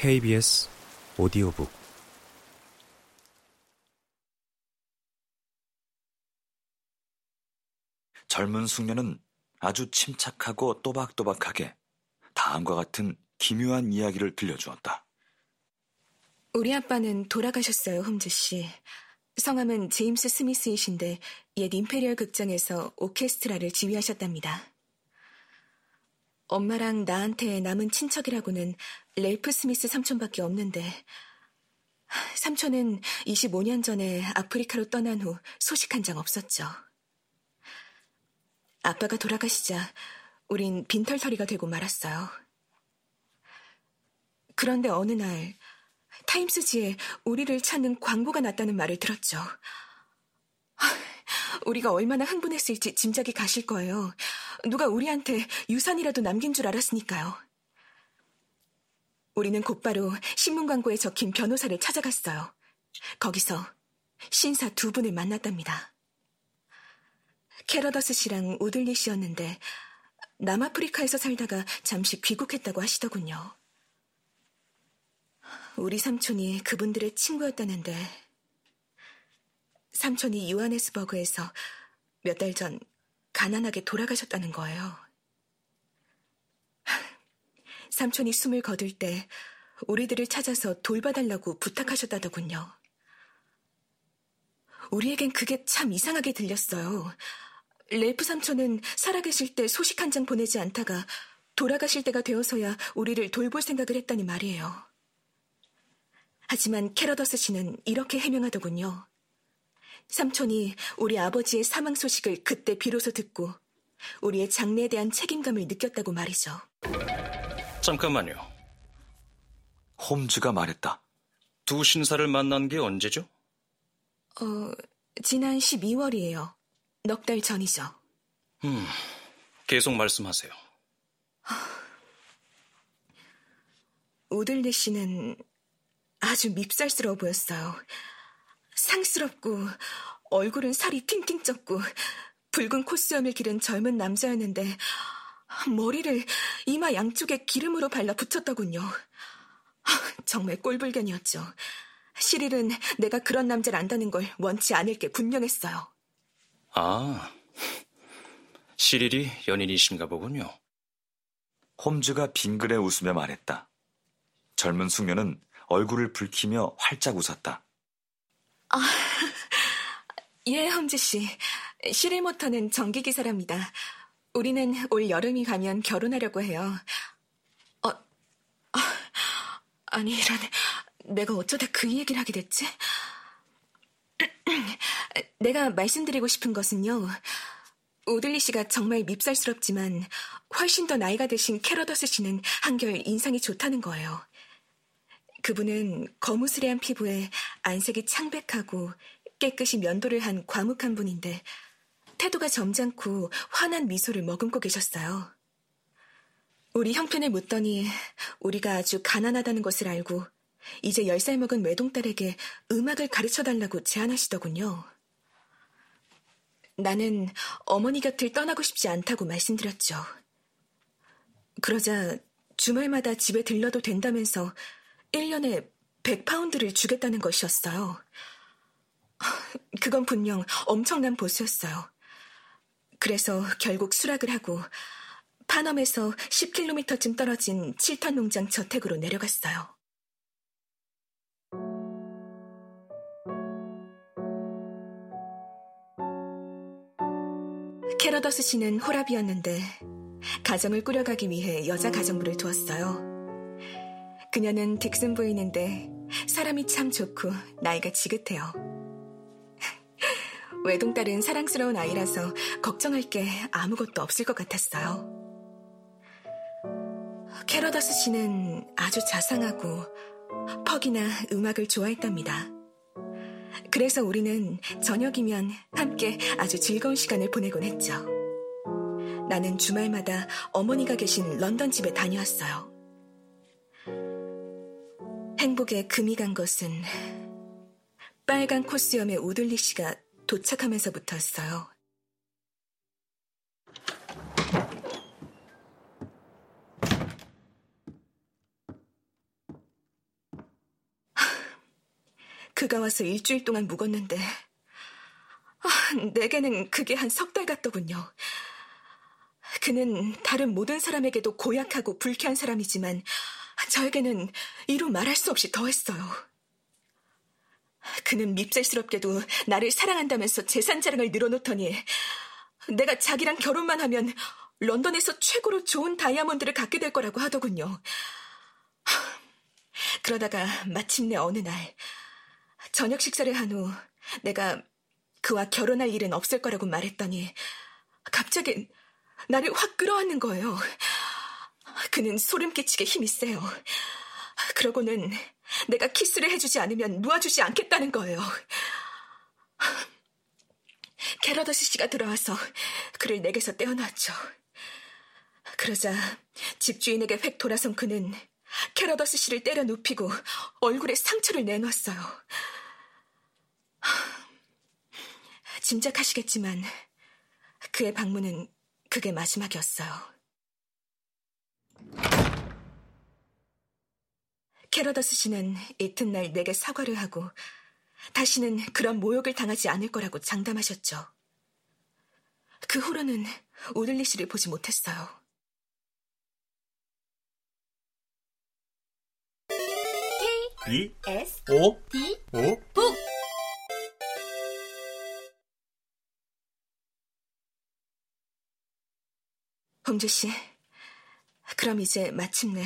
KBS 오디오북 젊은 숙녀는 아주 침착하고 또박또박하게 다음과 같은 기묘한 이야기를 들려주었다. 우리 아빠는 돌아가셨어요, 홈즈 씨. 성함은 제임스 스미스이신데 옛 임페리얼 극장에서 오케스트라를 지휘하셨답니다. 엄마랑 나한테 남은 친척이라고는 렐프 스미스 삼촌밖에 없는데 삼촌은 25년 전에 아프리카로 떠난 후 소식 한 장 없었죠. 아빠가 돌아가시자 우린 빈털터리가 되고 말았어요. 그런데 어느 날 타임스지에 우리를 찾는 광고가 났다는 말을 들었죠. 우리가 얼마나 흥분했을지 짐작이 가실 거예요. 누가 우리한테 유산이라도 남긴 줄 알았으니까요. 우리는 곧바로 신문 광고에 적힌 변호사를 찾아갔어요. 거기서 신사 두 분을 만났답니다. 캐러더스 씨랑 우들리 씨였는데 남아프리카에서 살다가 잠시 귀국했다고 하시더군요. 우리 삼촌이 그분들의 친구였다는데 삼촌이 유하네스버그에서 몇 달 전 가난하게 돌아가셨다는 거예요. 삼촌이 숨을 거둘 때 우리들을 찾아서 돌봐달라고 부탁하셨다더군요. 우리에겐 그게 참 이상하게 들렸어요. 렐프 삼촌은 살아계실 때 소식 한 장 보내지 않다가 돌아가실 때가 되어서야 우리를 돌볼 생각을 했다니 말이에요. 하지만 캐러더스 씨는 이렇게 해명하더군요. 삼촌이 우리 아버지의 사망 소식을 그때 비로소 듣고 우리의 장래에 대한 책임감을 느꼈다고 말이죠. 잠깐만요. 홈즈가 말했다. 두 신사를 만난 게 언제죠? 어, 지난 12월이에요. 넉 달 전이죠. 음, 계속 말씀하세요. 우들리 씨는 아주 밉살스러워 보였어요. 상스럽고 얼굴은 살이 팅팅 쪘고 붉은 콧수염을 기른 젊은 남자였는데 머리를 이마 양쪽에 기름으로 발라 붙였더군요. 정말 꼴불견이었죠. 시릴은 내가 그런 남자를 안다는 걸 원치 않을 게 분명했어요. 아, 시릴이 연인이신가 보군요. 홈즈가 빙그레 웃으며 말했다. 젊은 숙녀는 얼굴을 붉히며 활짝 웃었다. 아, 예, 험지 씨. 시릴 모터는 전기 기사랍니다. 우리는 올 여름이 가면 결혼하려고 해요. 어, 아, 아니 이런 내가 어쩌다 그 얘기를 하게 됐지? 내가 말씀드리고 싶은 것은요. 오들리 씨가 정말 밉살스럽지만 훨씬 더 나이가 드신 캐러더스 씨는 한결 인상이 좋다는 거예요. 그분은 거무스레한 피부에 안색이 창백하고 깨끗이 면도를 한 과묵한 분인데 태도가 점잖고 환한 미소를 머금고 계셨어요. 우리 형편을 묻더니 우리가 아주 가난하다는 것을 알고 이제 열살 먹은 외동딸에게 음악을 가르쳐 달라고 제안하시더군요. 나는 어머니 곁을 떠나고 싶지 않다고 말씀드렸죠. 그러자 주말마다 집에 들러도 된다면서 1년에 100파운드를 주겠다는 것이었어요. 그건 분명 엄청난 보수였어요. 그래서 결국 수락을 하고 파넘에서 10km쯤 떨어진 7턴 농장 저택으로 내려갔어요. 캐러더스 씨는 홀아비였는데 가정을 꾸려가기 위해 여자 가정부를 두었어요. 그녀는 딕슨 부인인데 사람이 참 좋고 나이가 지긋해요. 외동딸은 사랑스러운 아이라서 걱정할 게 아무것도 없을 것 같았어요. 캐러더스 씨는 아주 자상하고 퍽이나 음악을 좋아했답니다. 그래서 우리는 저녁이면 함께 아주 즐거운 시간을 보내곤 했죠. 나는 주말마다 어머니가 계신 런던 집에 다녀왔어요. 행복에 금이 간 것은 빨간 코스염의 우들리 씨가 도착하면서부터였어요. 그가 와서 일주일 동안 묵었는데 아, 내게는 그게 한 석 달 같더군요. 그는 다른 모든 사람에게도 고약하고 불쾌한 사람이지만 저에게는 이루 말할 수 없이 더했어요. 그는 밉살스럽게도 나를 사랑한다면서 재산 자랑을 늘어놓더니 내가 자기랑 결혼만 하면 런던에서 최고로 좋은 다이아몬드를 갖게 될 거라고 하더군요. 그러다가 마침내 어느 날 저녁 식사를 한 후 내가 그와 결혼할 일은 없을 거라고 말했더니 갑자기 나를 확 끌어안는 거예요. 그는 소름 끼치게 힘이 세요. 그러고는 내가 키스를 해주지 않으면 놓아주지 않겠다는 거예요. 캐러더스 씨가 들어와서 그를 내게서 떼어놨죠. 그러자 집주인에게 획 돌아선 그는 캐러더스 씨를 때려 눕히고 얼굴에 상처를 내놨어요. 짐작하시겠지만 그의 방문은 그게 마지막이었어요. 캐러더스 씨는 이튿날 내게 사과를 하고 다시는 그런 모욕을 당하지 않을 거라고 장담하셨죠. 그 후로는 오들리 씨를 보지 못했어요. B S O D O 북 홍주 씨, 그럼 이제 마침내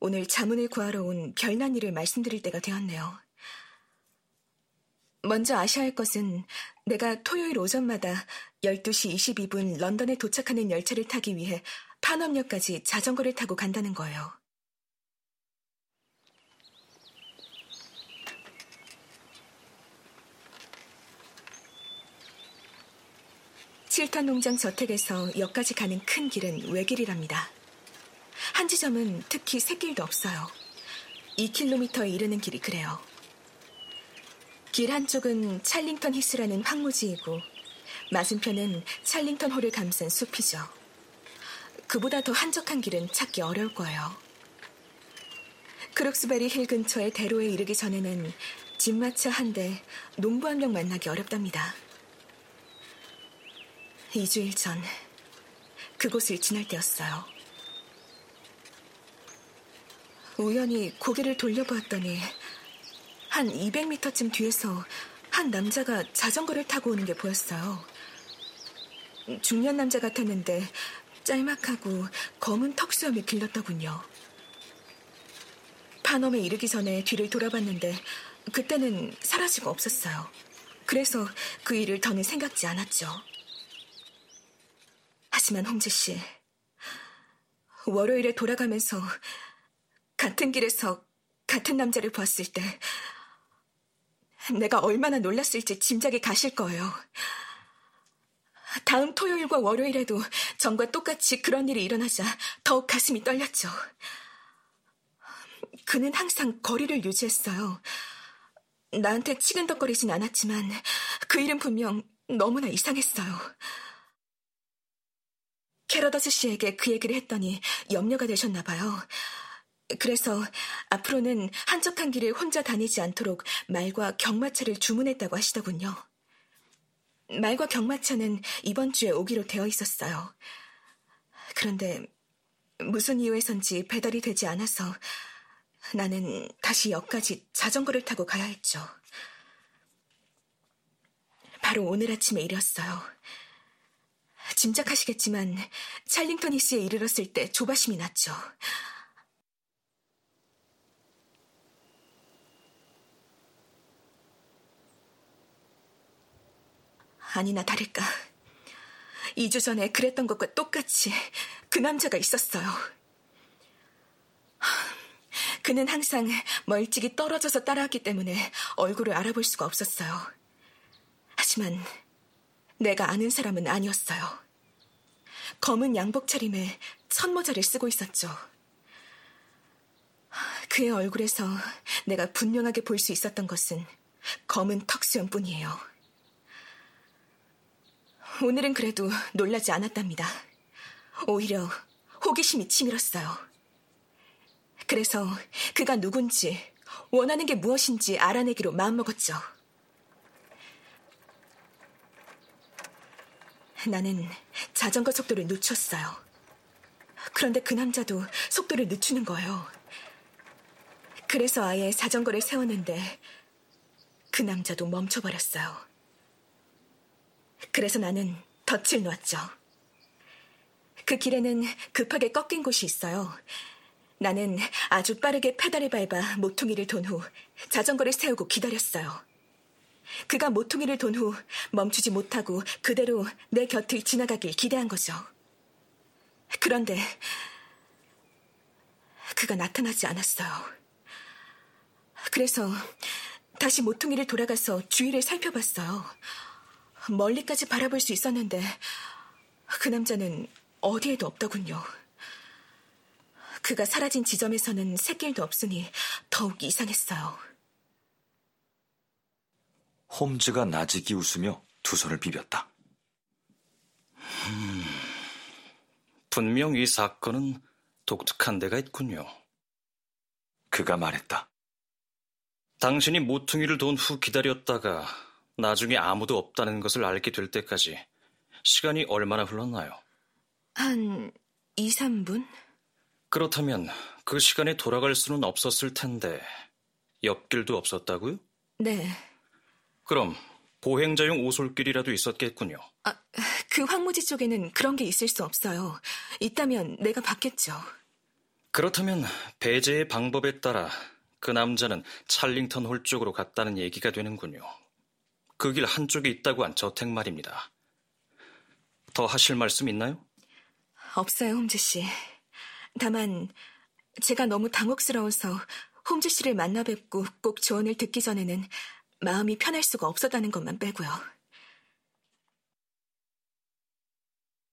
오늘 자문을 구하러 온 별난 일을 말씀드릴 때가 되었네요. 먼저 아셔야 할 것은 내가 토요일 오전마다 12시 22분 런던에 도착하는 열차를 타기 위해 판업역까지 자전거를 타고 간다는 거예요. 칠턴 농장 저택에서 역까지 가는 큰 길은 외길이랍니다. 한 지점은 특히 샛길도 없어요. 2km에 이르는 길이 그래요. 길 한쪽은 찰링턴 히스라는 황무지이고 맞은편은 찰링턴 홀을 감싼 숲이죠. 그보다 더 한적한 길은 찾기 어려울 거예요. 크록스베리 힐 근처의 대로에 이르기 전에는 짐마차 한 대, 농부 한 명 만나기 어렵답니다. 2주일 전 그곳을 지날 때였어요. 우연히 고개를 돌려보았더니 한 200m쯤 뒤에서 한 남자가 자전거를 타고 오는 게 보였어요. 중년 남자 같았는데 짤막하고 검은 턱수염이 길렀더군요. 파넘에 이르기 전에 뒤를 돌아봤는데 그때는 사라지고 없었어요. 그래서 그 일을 더는 생각지 않았죠. 하지만 홍재 씨, 월요일에 돌아가면서 같은 길에서 같은 남자를 보았을 때 내가 얼마나 놀랐을지 짐작이 가실 거예요. 다음 토요일과 월요일에도 전과 똑같이 그런 일이 일어나자 더욱 가슴이 떨렸죠. 그는 항상 거리를 유지했어요. 나한테 치근덕거리진 않았지만 그 일은 분명 너무나 이상했어요. 캐러더스 씨에게 그 얘기를 했더니 염려가 되셨나 봐요. 그래서 앞으로는 한적한 길을 혼자 다니지 않도록 말과 경마차를 주문했다고 하시더군요. 말과 경마차는 이번 주에 오기로 되어 있었어요. 그런데 무슨 이유에선지 배달이 되지 않아서 나는 다시 역까지 자전거를 타고 가야 했죠. 바로 오늘 아침에 일이었어요. 짐작하시겠지만 찰링턴 히스에 이르렀을 때 조바심이 났죠. 아니나 다를까. 2주 전에 그랬던 것과 똑같이 그 남자가 있었어요. 그는 항상 멀찍이 떨어져서 따라왔기 때문에 얼굴을 알아볼 수가 없었어요. 하지만 내가 아는 사람은 아니었어요. 검은 양복 차림에 천모자를 쓰고 있었죠. 그의 얼굴에서 내가 분명하게 볼 수 있었던 것은 검은 턱수염 뿐이에요. 오늘은 그래도 놀라지 않았답니다. 오히려 호기심이 치밀었어요. 그래서 그가 누군지 원하는 게 무엇인지 알아내기로 마음먹었죠. 나는 자전거 속도를 늦췄어요. 그런데 그 남자도 속도를 늦추는 거예요. 그래서 아예 자전거를 세웠는데 그 남자도 멈춰버렸어요. 그래서 나는 덫을 놓았죠. 그 길에는 급하게 꺾인 곳이 있어요. 나는 아주 빠르게 페달을 밟아 모퉁이를 돈 후 자전거를 세우고 기다렸어요. 그가 모퉁이를 돈 후 멈추지 못하고 그대로 내 곁을 지나가길 기대한 거죠. 그런데 그가 나타나지 않았어요. 그래서 다시 모퉁이를 돌아가서 주위를 살펴봤어요. 멀리까지 바라볼 수 있었는데 그 남자는 어디에도 없더군요. 그가 사라진 지점에서는 새길도 없으니 더욱 이상했어요. 홈즈가 나직이 웃으며 두 손을 비볐다. 음, 분명 이 사건은 독특한 데가 있군요. 그가 말했다. 당신이 모퉁이를 돈 후 기다렸다가 나중에 아무도 없다는 것을 알게 될 때까지 시간이 얼마나 흘렀나요? 한 2, 3분? 그렇다면 그 시간에 돌아갈 수는 없었을 텐데 옆길도 없었다고요? 네. 그럼 보행자용 오솔길이라도 있었겠군요. 아, 그 황무지 쪽에는 그런 게 있을 수 없어요. 있다면 내가 봤겠죠. 그렇다면 배제의 방법에 따라 그 남자는 찰링턴 홀 쪽으로 갔다는 얘기가 되는군요. 그 길 한쪽에 있다고 한 저택 말입니다. 더 하실 말씀 있나요? 없어요, 홈즈 씨. 다만 제가 너무 당혹스러워서 홈즈 씨를 만나 뵙고 꼭 조언을 듣기 전에는 마음이 편할 수가 없었다는 것만 빼고요.